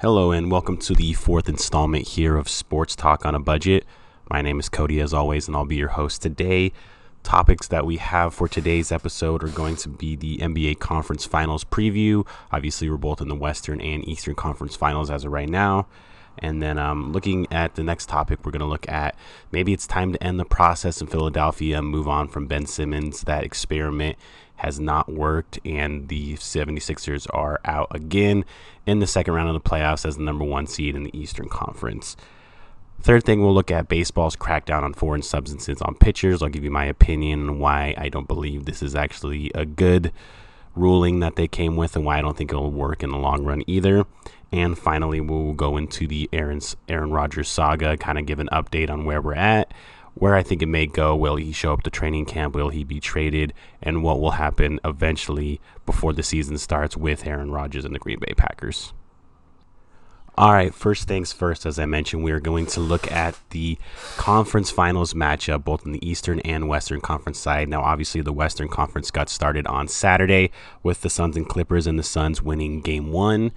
Hello, and welcome to the fourth installment here of Sports Talk on a Budget. My name is Cody, as always, and I'll be your host today. Topics that we have for today's episode are going to be the NBA Conference Finals preview. Obviously, we're both in the Western and Eastern Conference Finals as of right now. And then um, looking at the next topic, we're going to look at maybe it's time to end the process in Philadelphia, move on from Ben Simmons. That experiment has not worked, and the 76ers are out again in the second round of the playoffs as the number one seed in the Eastern Conference. Third thing, we'll look at baseball's crackdown on foreign substances on pitchers. I'll give you my opinion on why I don't believe this is actually a good ruling that they came with and why I don't think it'll work in the long run either. And finally, we'll go into the Aaron's, Aaron Rodgers saga, kind of give an update on where we're at where I think it may go. Will he show up to training camp? Will he be traded? And what will happen eventually before the season starts with Aaron Rodgers and the Green Bay Packers? All right, first things first, as I mentioned, we are going to look at the conference finals matchup, both in the Eastern and Western Conference side. Now, obviously, the Western Conference got started on Saturday with the Suns and Clippers, and the Suns winning game one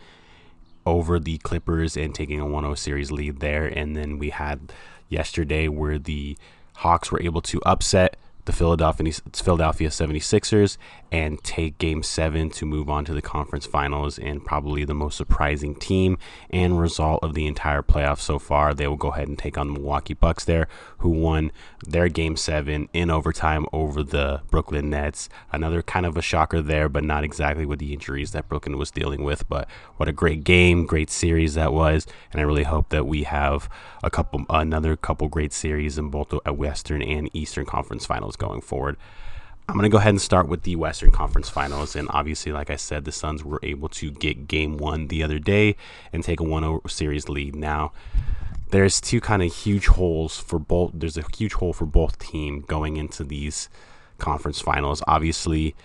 over the Clippers and taking a 1 0 series lead there. And then we had yesterday where the Hawks were able to upset the Philadelphia Philadelphia 76ers and take game 7 to move on to the conference finals and probably the most surprising team and result of the entire playoffs so far. They will go ahead and take on the Milwaukee Bucks there who won their game 7 in overtime over the Brooklyn Nets. Another kind of a shocker there but not exactly with the injuries that Brooklyn was dealing with, but what a great game, great series that was and I really hope that we have a couple another couple great series in both the Western and Eastern Conference finals going forward. I'm going to go ahead and start with the Western Conference Finals. And obviously, like I said, the Suns were able to get game one the other day and take a 1 0 series lead. Now, there's two kind of huge holes for both. There's a huge hole for both team going into these conference finals. Obviously,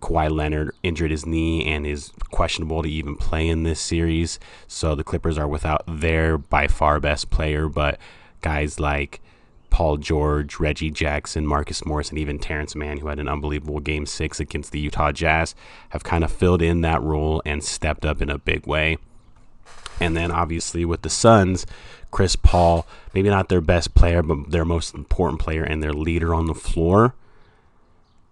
Kawhi Leonard injured his knee and is questionable to even play in this series. So the Clippers are without their by far best player, but guys like Paul George, Reggie Jackson, Marcus Morris, and even Terance Mann, who had an unbelievable game six against the Utah Jazz, have kind of filled in that role and stepped up in a big way. And then obviously with the Suns, Chris Paul, maybe not their best player, but their most important player and their leader on the floor,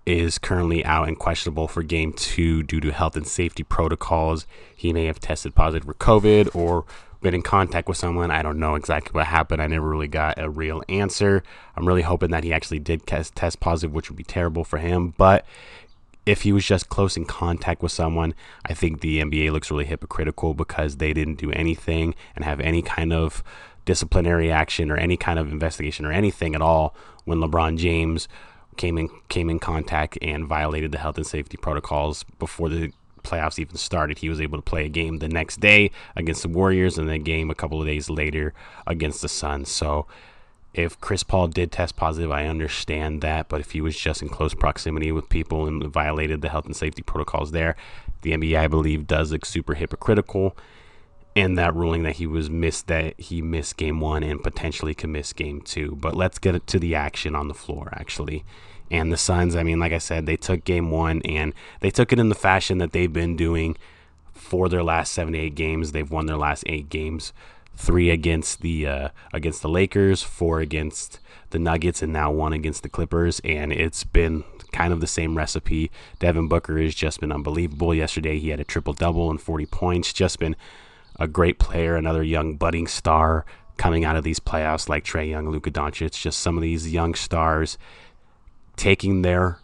is currently out and questionable for game two due to health and safety protocols. He may have tested positive for COVID or been in contact with someone. I don't know exactly what happened. I never really got a real answer. I'm really hoping that he actually did test, test positive, which would be terrible for him. But if he was just close in contact with someone, I think the NBA looks really hypocritical because they didn't do anything and have any kind of disciplinary action or any kind of investigation or anything at all when LeBron James came in came in contact and violated the health and safety protocols before the playoffs even started. He was able to play a game the next day against the Warriors and then a game a couple of days later against the Suns. So if Chris Paul did test positive, I understand that. But if he was just in close proximity with people and violated the health and safety protocols there, the NBA, I believe, does look super hypocritical in that ruling that he was missed that he missed game one and potentially could miss game two. But let's get to the action on the floor actually. And the Suns, I mean, like I said, they took game one and they took it in the fashion that they've been doing for their last seven, eight games. They've won their last eight games, three against the uh, against the Lakers, four against the Nuggets, and now one against the Clippers. And it's been kind of the same recipe. Devin Booker has just been unbelievable. Yesterday, he had a triple double and 40 points. Just been a great player, another young budding star coming out of these playoffs like Trae Young, Luka Doncic. It's just some of these young stars taking their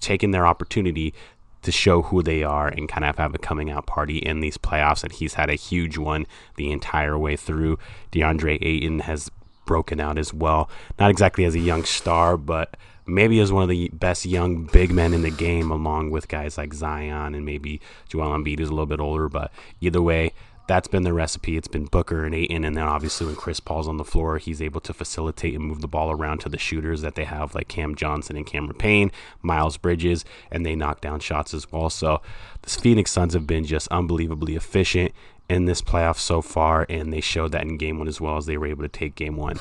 taking their opportunity to show who they are and kind of have a coming out party in these playoffs. And he's had a huge one the entire way through. DeAndre Ayton has broken out as well. Not exactly as a young star, but maybe as one of the best young big men in the game, along with guys like Zion and maybe Joel Embiid, who's a little bit older. But either way, that's been the recipe. It's been Booker and Ayton, and then obviously when Chris Paul's on the floor, he's able to facilitate and move the ball around to the shooters that they have, like Cam Johnson and Cameron Payne, Miles Bridges, and they knock down shots as well. So the Phoenix Suns have been just unbelievably efficient in this playoff so far, and they showed that in game one as well as they were able to take game one.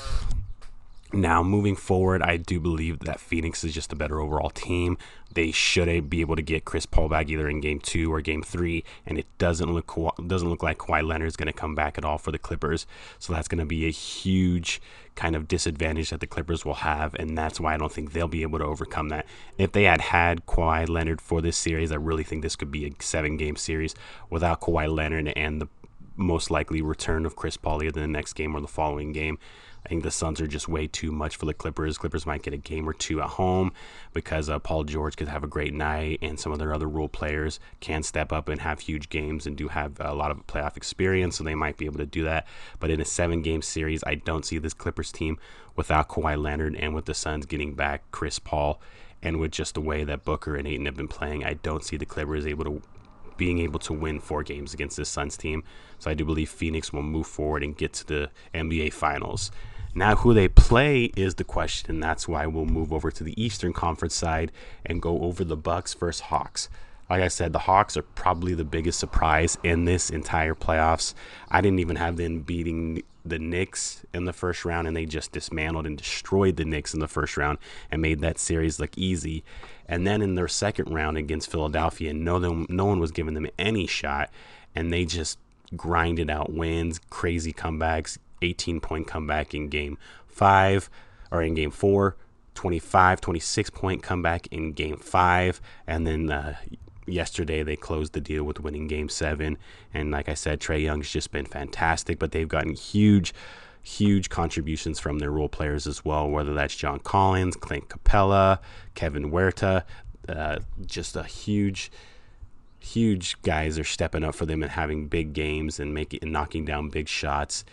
Now, moving forward, I do believe that Phoenix is just a better overall team. They should be able to get Chris Paul back either in game two or game three, and it doesn't look doesn't look like Kawhi Leonard is going to come back at all for the Clippers. So that's going to be a huge kind of disadvantage that the Clippers will have, and that's why I don't think they'll be able to overcome that. If they had had Kawhi Leonard for this series, I really think this could be a seven game series without Kawhi Leonard and the most likely return of Chris Paul either the next game or the following game. I think the Suns are just way too much for the Clippers. Clippers might get a game or two at home because uh, Paul George could have a great night, and some of their other role players can step up and have huge games and do have a lot of playoff experience, so they might be able to do that. But in a seven game series, I don't see this Clippers team without Kawhi Leonard and with the Suns getting back Chris Paul. And with just the way that Booker and Ayton have been playing, I don't see the Clippers able to being able to win four games against this Suns team. So I do believe Phoenix will move forward and get to the NBA Finals. Now, who they play is the question. That's why we'll move over to the Eastern Conference side and go over the Bucks versus Hawks. Like I said, the Hawks are probably the biggest surprise in this entire playoffs. I didn't even have them beating the Knicks in the first round, and they just dismantled and destroyed the Knicks in the first round and made that series look easy. And then in their second round against Philadelphia, no, no one was giving them any shot, and they just grinded out wins, crazy comebacks, 18 point comeback in game five or in game four, 25, 26 point comeback in game five, and then uh, yesterday they closed the deal with winning game seven. And like I said, Trae Young's just been fantastic, but they've gotten huge, huge contributions from their role players as well, whether that's John Collins, Clint Capela, Kevin Huerter. Uh, just a huge, huge guys are stepping up for them and having big games and making and knocking down big shots.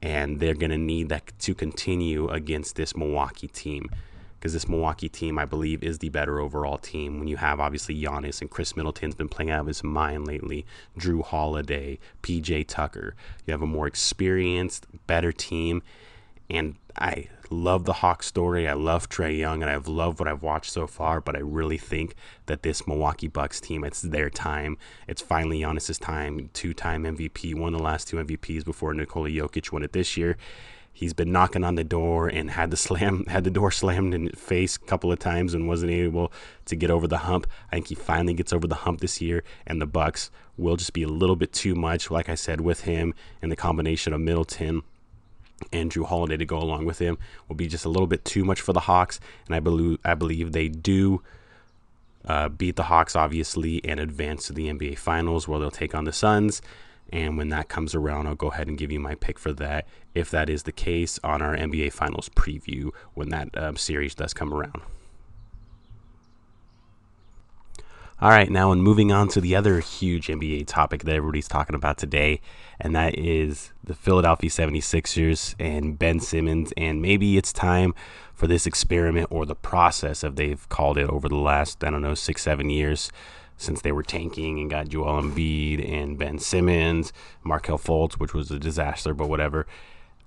And they're going to need that to continue against this Milwaukee team because this Milwaukee team, I believe, is the better overall team. When you have obviously Giannis and Khris Middleton's been playing out of his mind lately, Jrue Holiday, PJ Tucker. You have a more experienced, better team. And I love the Hawk story. I love Trae Young, and I've loved what I've watched so far. But I really think that this Milwaukee Bucks team, it's their time. It's finally Giannis's time. Two-time MVP, won the last two MVPs before Nikola Jokic won it this year he's been knocking on the door and had the slam had the door slammed in his face a couple of times and wasn't able to get over the hump. I think he finally gets over the hump this year, and the Bucks will just be a little bit too much, like I said, with him and the combination of Middleton and Jrue Holiday to go along with him will be just a little bit too much for the Hawks, and I believe I believe they do. Uh, beat the Hawks, obviously, and advance to the NBA Finals where they'll take on the Suns. And when that comes around, I'll go ahead and give you my pick for that, if that is the case, on our NBA Finals preview when that um, series does come around. All right, now and moving on to the other huge NBA topic that everybody's talking about today, and that is the Philadelphia 76ers and Ben Simmons. And maybe it's time for this experiment or the process, of they've called it over the last, I don't know, six, seven years since they were tanking and got Joel Embiid and Ben Simmons, Markelle Fultz, which was a disaster, but whatever.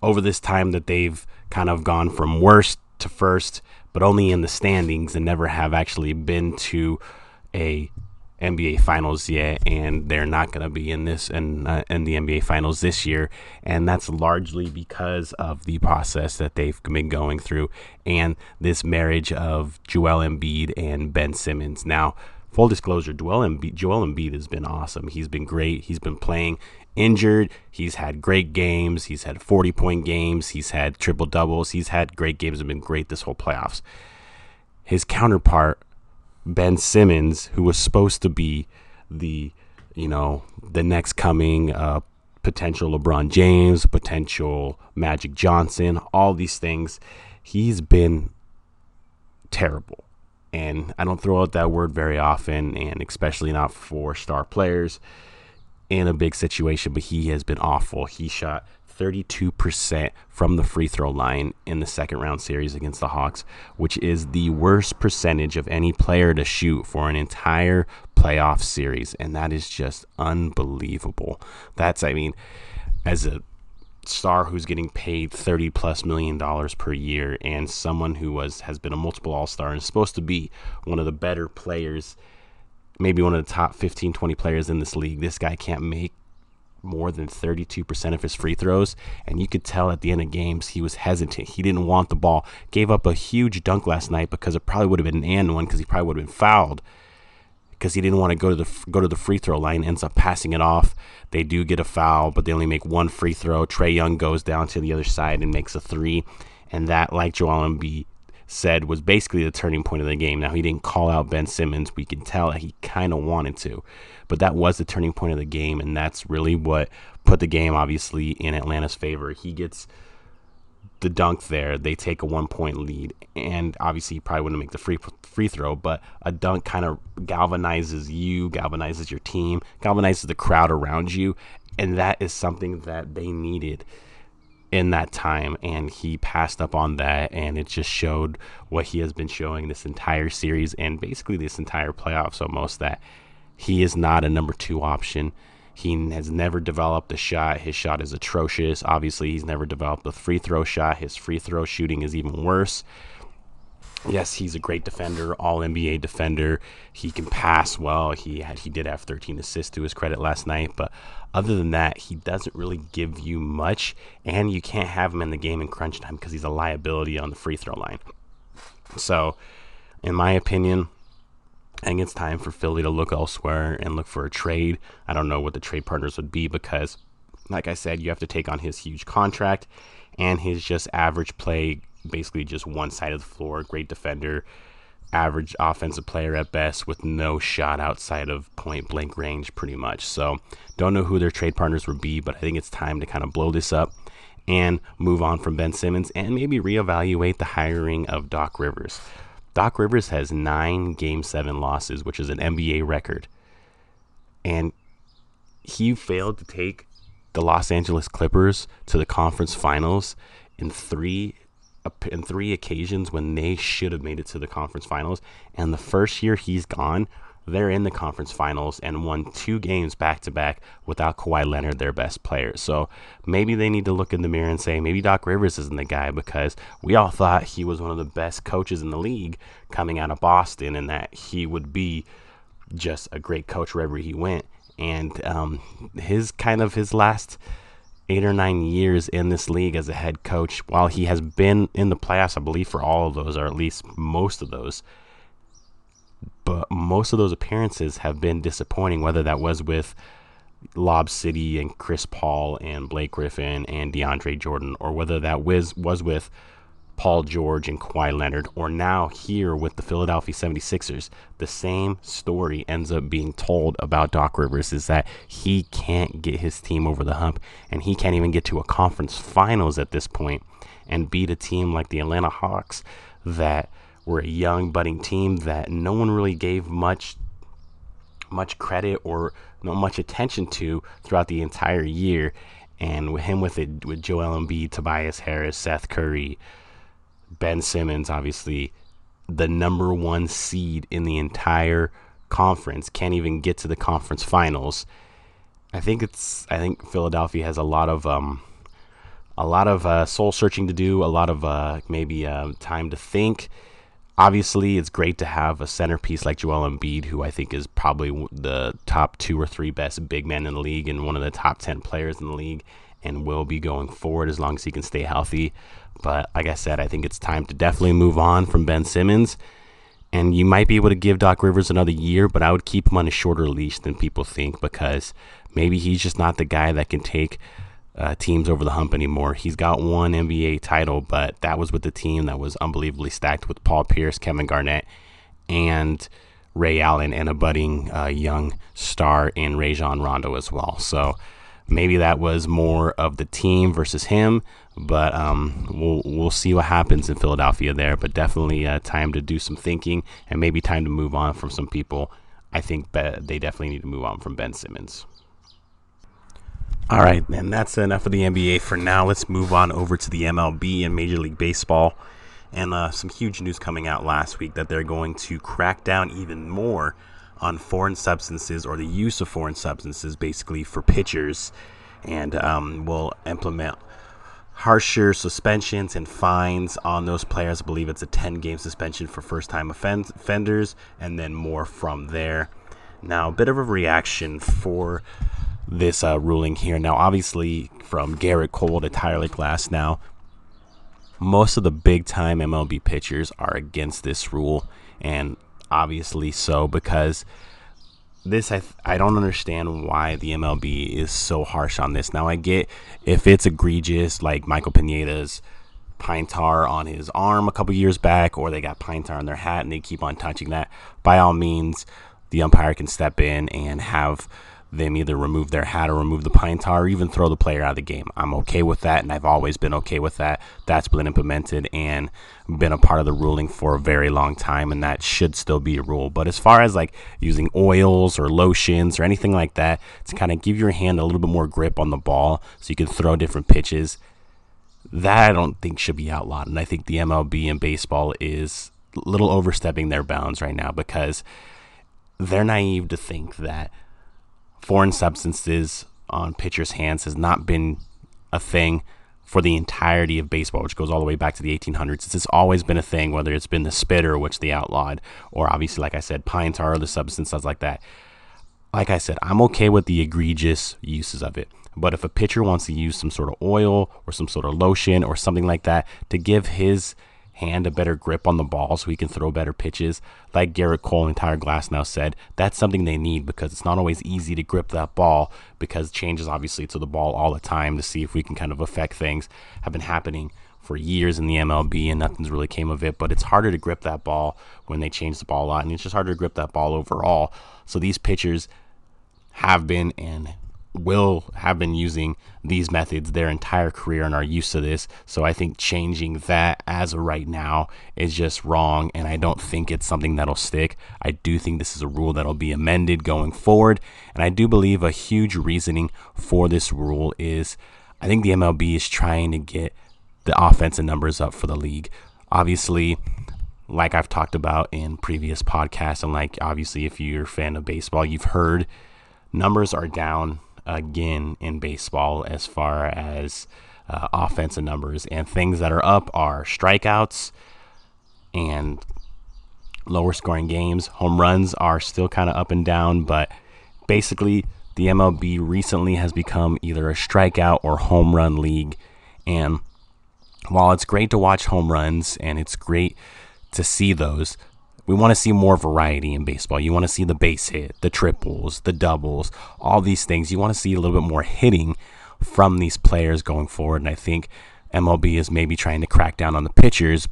Over this time that they've kind of gone from worst to first, but only in the standings and never have actually been to a NBA Finals yet, and they're not going to be in this and uh, in the NBA Finals this year, and that's largely because of the process that they've been going through and this marriage of Joel Embiid and Ben Simmons. Now, full disclosure, Joel Embiid, Joel Embiid has been awesome. He's been great. He's been playing injured. He's had great games. He's had 40 point games. He's had triple doubles. He's had great games and been great this whole playoffs. His counterpart, Ben Simmons, who was supposed to be the, you know, the next coming uh, potential LeBron James, potential Magic Johnson, all these things, he's been terrible and I don't throw out that word very often, and especially not for star players in a big situation. But he has been awful. He shot 32% from the free throw line in the second round series against the Hawks, which is the worst percentage of any player to shoot for an entire playoff series. And that is just unbelievable. That's, I mean, as a star who's getting paid 30 plus million dollars per year and someone who was has been a multiple all-star and is supposed to be one of the better players maybe one of the top 15 20 players in this league this guy can't make more than 32% of his free throws. And you could tell at the end of games he was hesitant. He didn't want the ball. Gave up a huge dunk last night because it probably would have been an and one because he probably would have been fouled because he didn't want to go to the go to the free throw line. Ends up passing it off. They do get a foul, but they only make one free throw. Trae Young goes down to the other side and makes a three, and that, like Joel Embiid said, was basically the turning point of the game. Now he didn't call out Ben Simmons. We can tell that he kind of wanted to, but that was the turning point of the game, and that's really what put the game obviously in Atlanta's favor. He gets the dunk there, they take a one point lead, and obviously, you probably wouldn't make the free free throw, but a dunk kind of galvanizes you, galvanizes your team, galvanizes the crowd around you, and that is something that they needed in that time. And he passed up on that and it just showed what he has been showing this entire series and basically this entire playoffs almost that he is not a number 2 option he has never developed a shot. His shot is atrocious. Obviously, he's never developed a free throw shot. His free throw shooting is even worse. Yes, he's a great defender, all NBA defender. He can pass well. He had he did have 13 assists to his credit last night, but other than that, he doesn't really give you much and you can't have him in the game in crunch time because he's a liability on the free throw line. So, in my opinion, I think it's time for Philly to look elsewhere and look for a trade. I don't know what the trade partners would be because, like I said, you have to take on his huge contract and his just average play, basically just one side of the floor, great defender, average offensive player at best with no shot outside of point blank range, pretty much. So, don't know who their trade partners would be, but I think it's time to kind of blow this up and move on from Ben Simmons and maybe reevaluate the hiring of Doc Rivers. Doc Rivers has nine game seven losses, which is an NBA record. And he failed to take the Los Angeles Clippers to the conference finals in three in three occasions when they should have made it to the conference finals. And the first year he's gone, they're in the conference finals and won two games back to back without Kawhi Leonard, their best player. So maybe they need to look in the mirror and say, maybe Doc Rivers isn't the guy because we all thought he was one of the best coaches in the league coming out of Boston and that he would be just a great coach wherever he went. And um, his kind of his last eight or nine years in this league as a head coach, while he has been in the playoffs, I believe, for all of those, or at least most of those but most of those appearances have been disappointing, whether that was with Lob City and Chris Paul and Blake Griffin and DeAndre Jordan, or whether that was, was with Paul George and Kawhi Leonard, or now here with the Philadelphia 76ers, the same story ends up being told about Doc Rivers is that he can't get his team over the hump and he can't even get to a conference finals at this point and beat a team like the Atlanta Hawks that – were a young budding team that no one really gave much much credit or not much attention to throughout the entire year. And with him with it with Joel Embiid, Tobias Harris, Seth Curry, Ben Simmons, obviously the number one seed in the entire conference, can't even get to the conference finals. I think it's I think Philadelphia has a lot of um a lot of uh, soul searching to do, a lot of uh, maybe uh, time to think obviously it's great to have a centerpiece like Joel Embiid, who I think is probably the top two or three best big men in the league and one of the top 10 players in the league and will be going forward as long as he can stay healthy. But like I said, I think it's time to definitely move on from Ben Simmons. And you might be able to give Doc Rivers another year, but I would keep him on a shorter leash than people think because maybe he's just not the guy that can take uh, teams over the hump anymore. He's got one NBA title, but that was with the team that was unbelievably stacked with Paul Pierce, Kevin Garnett, and Ray Allen, and a budding uh, young star in Rajon Rondo as well. So maybe that was more of the team versus him, but um, we'll we'll see what happens in Philadelphia there. But definitely uh, time to do some thinking, and maybe time to move on from some people. I think they definitely need to move on from Ben Simmons. All right, and that's enough of the NBA for now. Let's move on over to the MLB and Major League Baseball. And uh, some huge news coming out last week that they're going to crack down even more on foreign substances or the use of foreign substances, basically for pitchers, and um, will implement harsher suspensions and fines on those players. I believe it's a 10 game suspension for first time offenders, and then more from there. Now, a bit of a reaction for this uh, ruling here. Now, obviously, from Gerrit Cole to Tyler Glasnow, most of the big time MLB pitchers are against this rule, and obviously so because this I I don't understand why the MLB is so harsh on this. Now I get if it's egregious like Michael Pineda's pine tar on his arm a couple years back, or they got pine tar on their hat and they keep on touching that. By all means, the umpire can step in and have them either remove their hat or remove the pine tar or even throw the player out of the game. I'm okay with that, and I've always been okay with that. That's been implemented and been a part of the ruling for a very long time, and that should still be a rule. But as far as like using oils or lotions or anything like that to kind of give your hand a little bit more grip on the ball so you can throw different pitches, that I don't think should be outlawed. And I think the MLB and baseball is a little overstepping their bounds right now because they're naive to think that foreign substances on pitchers' hands has not been a thing for the entirety of baseball, which goes all the way back to the 1800s. It's always been a thing, whether it's been the spitter, which they outlawed, or obviously, like I said, pine tar, or the substances like that. Like I said, I'm okay with the egregious uses of it. But if a pitcher wants to use some sort of oil or some sort of lotion or something like that to give his hand a better grip on the ball so he can throw better pitches. Like Gerrit Cole and Tyler Glasnow said, that's something they need because it's not always easy to grip that ball because changes obviously to the ball all the time to see if we can kind of affect things have been happening for years in the MLB and nothing's really came of it. But it's harder to grip that ball when they change the ball a lot, and it's just harder to grip that ball overall. So these pitchers have been and will have been using these methods their entire career and are used to this. So I think changing that as of right now is just wrong. And I don't think it's something that'll stick. I do think this is a rule that'll be amended going forward. And I do believe a huge reasoning for this rule is I think the MLB is trying to get the offensive numbers up for the league. Obviously, like I've talked about in previous podcasts, and like obviously, if you're a fan of baseball, you've heard numbers are down again in baseball as far as uh, offensive numbers. And things that are up are strikeouts and lower scoring games. Home runs are still kind of up and down, but basically, the MLB recently has become either a strikeout or home run league. And while it's great to watch home runs and it's great to see those, we want to see more variety in baseball. You want to see the base hit, the triples, the doubles, all these things. You want to see a little bit more hitting from these players going forward. And I think MLB is maybe trying to crack down on the pitchers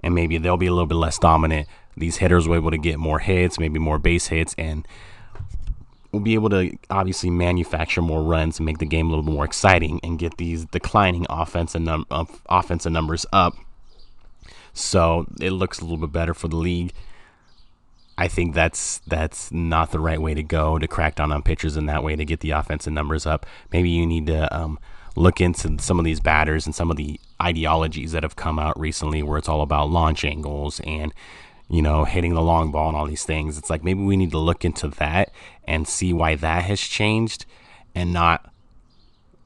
and maybe they'll be a little bit less dominant. These hitters will be able to get more hits, maybe more base hits, and we'll be able to obviously manufacture more runs and make the game a little bit more exciting and get these declining offensive num- uh, offensive numbers up so it looks a little bit better for the league. I think that's that's not the right way to go to crack down on pitchers in that way to get the offensive numbers up. Maybe you need to um, look into some of these batters and some of the ideologies that have come out recently, where it's all about launch angles and you know hitting the long ball and all these things. It's like maybe we need to look into that and see why that has changed, and not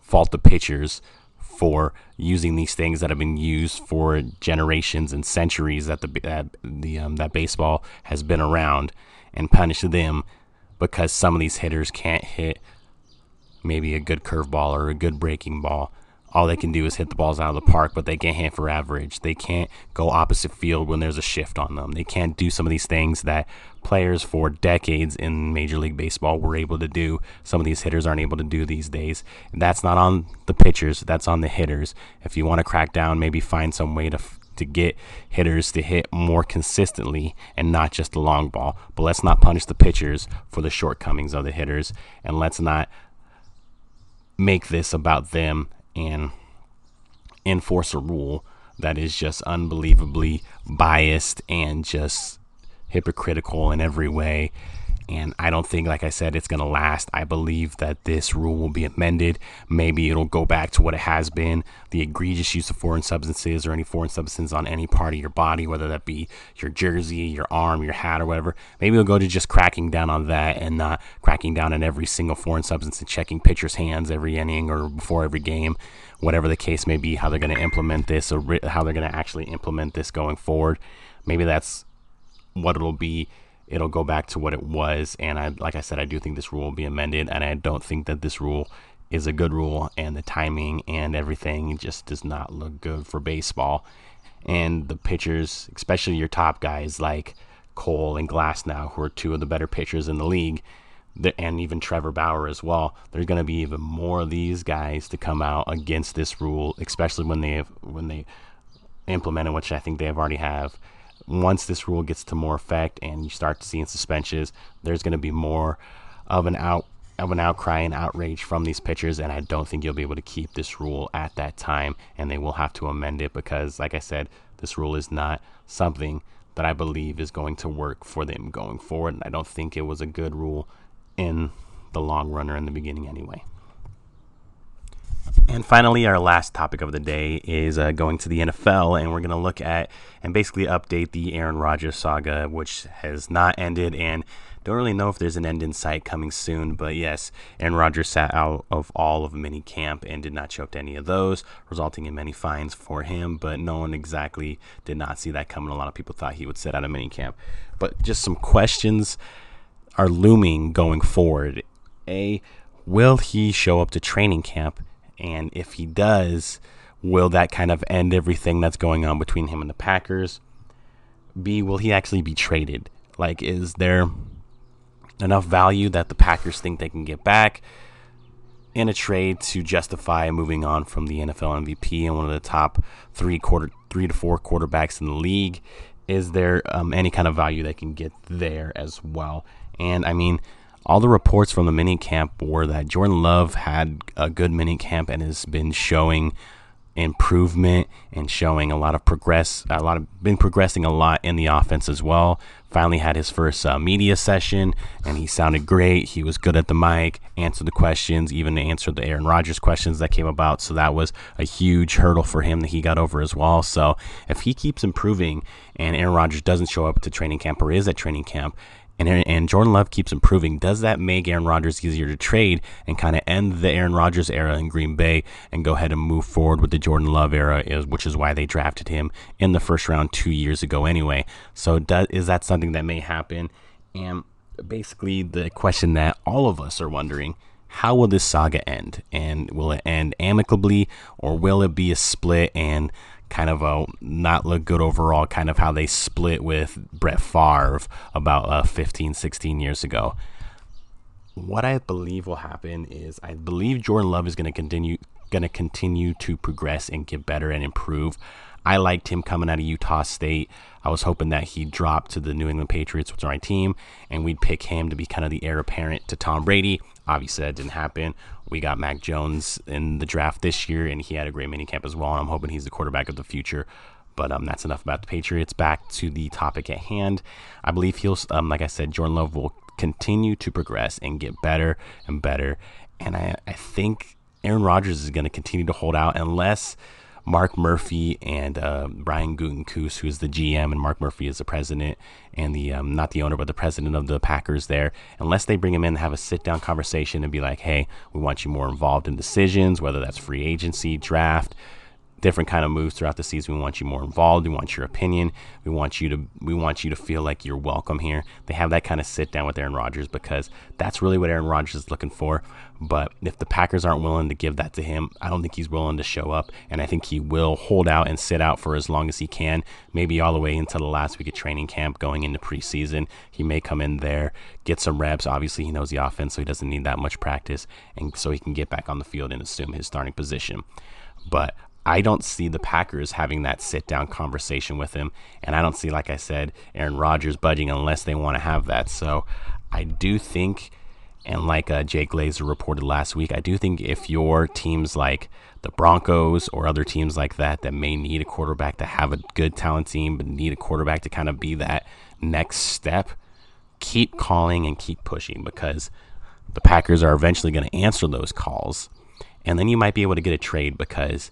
fault the pitchers for using these things that have been used for generations and centuries that the that the um, that baseball has been around, and punish them because some of these hitters can't hit maybe a good curveball or a good breaking ball all they can do is hit the balls out of the park, but they can't hit for average. They can't go opposite field when there's a shift on them. They can't do some of these things that players for decades in Major League Baseball were able to do. Some of these hitters aren't able to do these days. that's not on the pitchers, that's on the hitters. If you want to crack down, maybe find some way to to get hitters to hit more consistently and not just the long ball. But let's not punish the pitchers for the shortcomings of the hitters and let's not make this about them and enforce a rule that is just unbelievably biased and just hypocritical in every way and I don't think, like I said, it's going to last. I believe that this rule will be amended. Maybe it'll go back to what it has been the egregious use of foreign substances or any foreign substance on any part of your body, whether that be your jersey, your arm, your hat, or whatever. Maybe it'll go to just cracking down on that and not cracking down on every single foreign substance and checking pitchers' hands every inning or before every game, whatever the case may be, how they're going to implement this or how they're going to actually implement this going forward. Maybe that's what it'll be it'll go back to what it was. And I, like I said, I do think this rule will be amended, and I don't think that this rule is a good rule, and the timing and everything just does not look good for baseball. And the pitchers, especially your top guys like Cole and Glasnow, who are two of the better pitchers in the league, and even Trevor Bauer as well. There's going to be even more of these guys to come out against this rule, especially when they have, when they implement it, which I think they have already have once this rule gets to more effect and you start to see suspensions, there's going to be more of an out of an outcry and outrage from these pitchers, and I don't think you'll be able to keep this rule at that time, and they will have to amend it because, like I said, this rule is not something that I believe is going to work for them going forward, and I don't think it was a good rule in the long run or in the beginning anyway. And finally, our last topic of the day is uh, going to the NFL, and we're going to look at and basically update the Aaron Rodgers saga, which has not ended, and don't really know if there's an end in sight coming soon. But yes, Aaron Rodgers sat out of all of mini camp and did not show up to any of those, resulting in many fines for him. But no one exactly did not see that coming. A lot of people thought he would sit out of mini camp. But just some questions are looming going forward. A, will he show up to training camp? And if he does, will that kind of end everything that's going on between him and the Packers? B, will he actually be traded? Like, is there enough value that the Packers think they can get back in a trade to justify moving on from the NFL MVP and one of the top three quarter, three to four quarterbacks in the league? Is there um, any kind of value they can get there as well? And I mean, all the reports from the mini camp were that Jordan Love had a good mini camp and has been showing improvement and showing a lot of progress, a lot of been progressing a lot in the offense as well. Finally had his first uh, media session and he sounded great. He was good at the mic, answered the questions, even answered the Aaron Rodgers questions that came about. So that was a huge hurdle for him that he got over as well. So if he keeps improving and Aaron Rodgers doesn't show up to training camp or is at training camp, and, and Jordan Love keeps improving, does that make Aaron Rodgers easier to trade and kind of end the Aaron Rodgers era in Green Bay and go ahead and move forward with the Jordan Love era, Is which is why they drafted him in the first round two years ago anyway. So, does, is that something that may happen? And basically, the question that all of us are wondering how will this saga end? And will it end amicably or will it be a split and kind of a not look good overall, kind of how they split with Brett Favre about uh, 15, 16 years ago. What I believe will happen is I believe Jordan Love is going to continue going to continue to progress and get better and improve. I liked him coming out of Utah State. I was hoping that he'd drop to the New England Patriots, which are my team, and we'd pick him to be kind of the heir apparent to Tom Brady. Obviously, that didn't happen. We got Mac Jones in the draft this year, and he had a great minicamp as well. And I'm hoping he's the quarterback of the future. But um, that's enough about the Patriots. Back to the topic at hand. I believe he'll, um, like I said, Jordan Love will continue to progress and get better and better. And I, I think Aaron Rodgers is going to continue to hold out unless Mark Murphy and uh, Brian Gutekunst, who is the GM, and Mark Murphy is the president and the um, not the owner, but the president of the Packers. There, unless they bring him in and have a sit down conversation and be like, "Hey, we want you more involved in decisions, whether that's free agency, draft." Different kind of moves throughout the season. We want you more involved. We want your opinion. We want you to we want you to feel like you're welcome here. They have that kind of sit down with Aaron Rodgers because that's really what Aaron Rodgers is looking for. But if the Packers aren't willing to give that to him, I don't think he's willing to show up. And I think he will hold out and sit out for as long as he can, maybe all the way until the last week of training camp going into preseason. He may come in there, get some reps. Obviously, he knows the offense, so he doesn't need that much practice. And so he can get back on the field and assume his starting position. But I don't see the Packers having that sit down conversation with him. And I don't see, like I said, Aaron Rodgers budging unless they want to have that. So I do think, and like uh, Jay Glazer reported last week, I do think if your teams like the Broncos or other teams like that that may need a quarterback to have a good talent team, but need a quarterback to kind of be that next step, keep calling and keep pushing because the Packers are eventually going to answer those calls. And then you might be able to get a trade because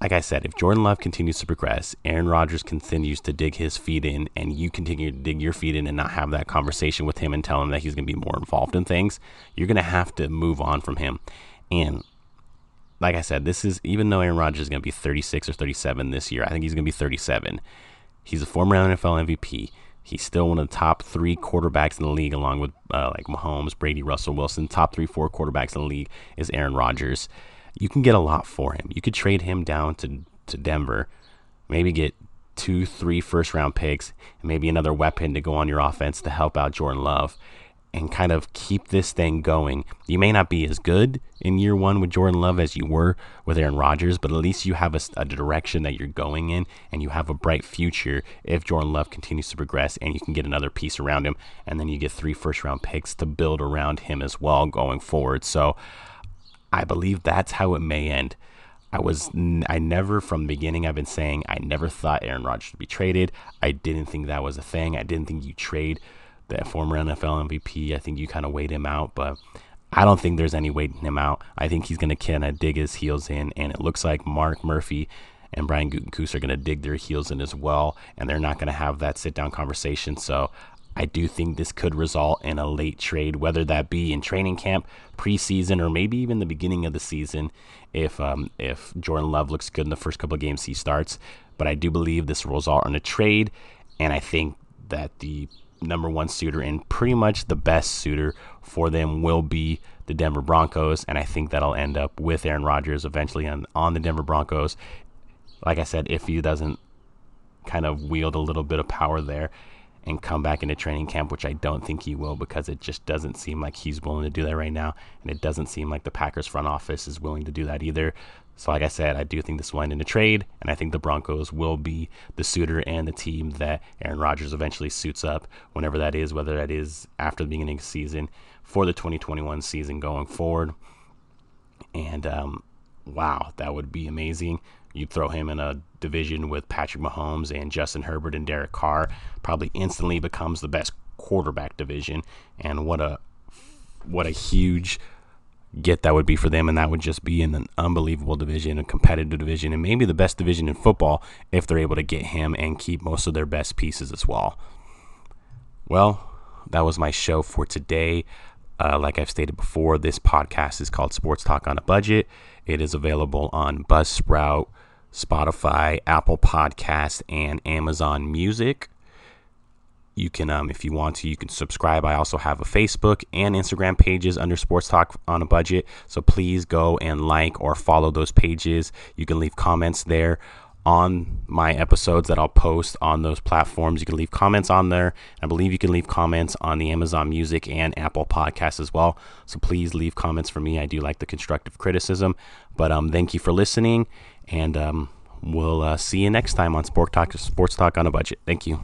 like I said, if Jordan Love continues to progress, Aaron Rodgers continues to dig his feet in, and you continue to dig your feet in and not have that conversation with him and tell him that he's going to be more involved in things, you're going to have to move on from him. And like I said, this is even though Aaron Rodgers is going to be 36 or 37 this year, I think he's going to be 37. He's a former NFL MVP. He's still one of the top three quarterbacks in the league, along with uh, like Mahomes, Brady, Russell Wilson. Top three, four quarterbacks in the league is Aaron Rodgers. You can get a lot for him. You could trade him down to to Denver, maybe get two, three first round picks, and maybe another weapon to go on your offense to help out Jordan Love and kind of keep this thing going. You may not be as good in year one with Jordan Love as you were with Aaron Rodgers, but at least you have a, a, direction that you're going in and you have a bright future if Jordan Love continues to progress and you can get another piece around him. And then you get three first round picks to build around him as well going forward. So I believe that's how it may end. I was I never from the beginning I've been saying I never thought Aaron Rodgers would be traded. I didn't think that was a thing. I didn't think you trade the former NFL MVP. I think you kind of weighed him out, but I don't think there's any waiting him out. I think he's going to kind of dig his heels in, and it looks like Mark Murphy and Brian Gutekunst are going to dig their heels in as well, and they're not going to have that sit down conversation. So I do think this could result in a late trade, whether that be in training camp, preseason, or maybe even the beginning of the season, if um, if Jordan Love looks good in the first couple of games he starts. But I do believe this will result in a trade, and I think that the number one suitor and pretty much the best suitor for them will be the Denver Broncos. And I think that'll end up with Aaron Rodgers eventually on, on the Denver Broncos. Like I said, if he doesn't kind of wield a little bit of power there and come back into training camp, which I don't think he will because it just doesn't seem like he's willing to do that right now. And it doesn't seem like the Packers front office is willing to do that either. So, like I said, I do think this will end in a trade, and I think the Broncos will be the suitor and the team that Aaron Rodgers eventually suits up, whenever that is, whether that is after the beginning of the season for the 2021 season going forward. And um, wow, that would be amazing. You throw him in a division with Patrick Mahomes and Justin Herbert and Derek Carr, probably instantly becomes the best quarterback division. And what a what a huge get that would be for them, and that would just be in an unbelievable division, a competitive division, and maybe the best division in football if they're able to get him and keep most of their best pieces as well. Well, that was my show for today. Uh, like I've stated before, this podcast is called Sports Talk on a Budget. It is available on Buzzsprout, Spotify, Apple Podcast, and Amazon Music. You can, um, if you want to, you can subscribe. I also have a Facebook and Instagram pages under Sports Talk on a Budget. So please go and like or follow those pages. You can leave comments there on my episodes that I'll post on those platforms. You can leave comments on there. I believe you can leave comments on the Amazon Music and Apple Podcasts as well. So please leave comments for me. I do like the constructive criticism. But um, thank you for listening, and um, we'll uh, see you next time on Sport Talk, Sports Talk on a Budget. Thank you.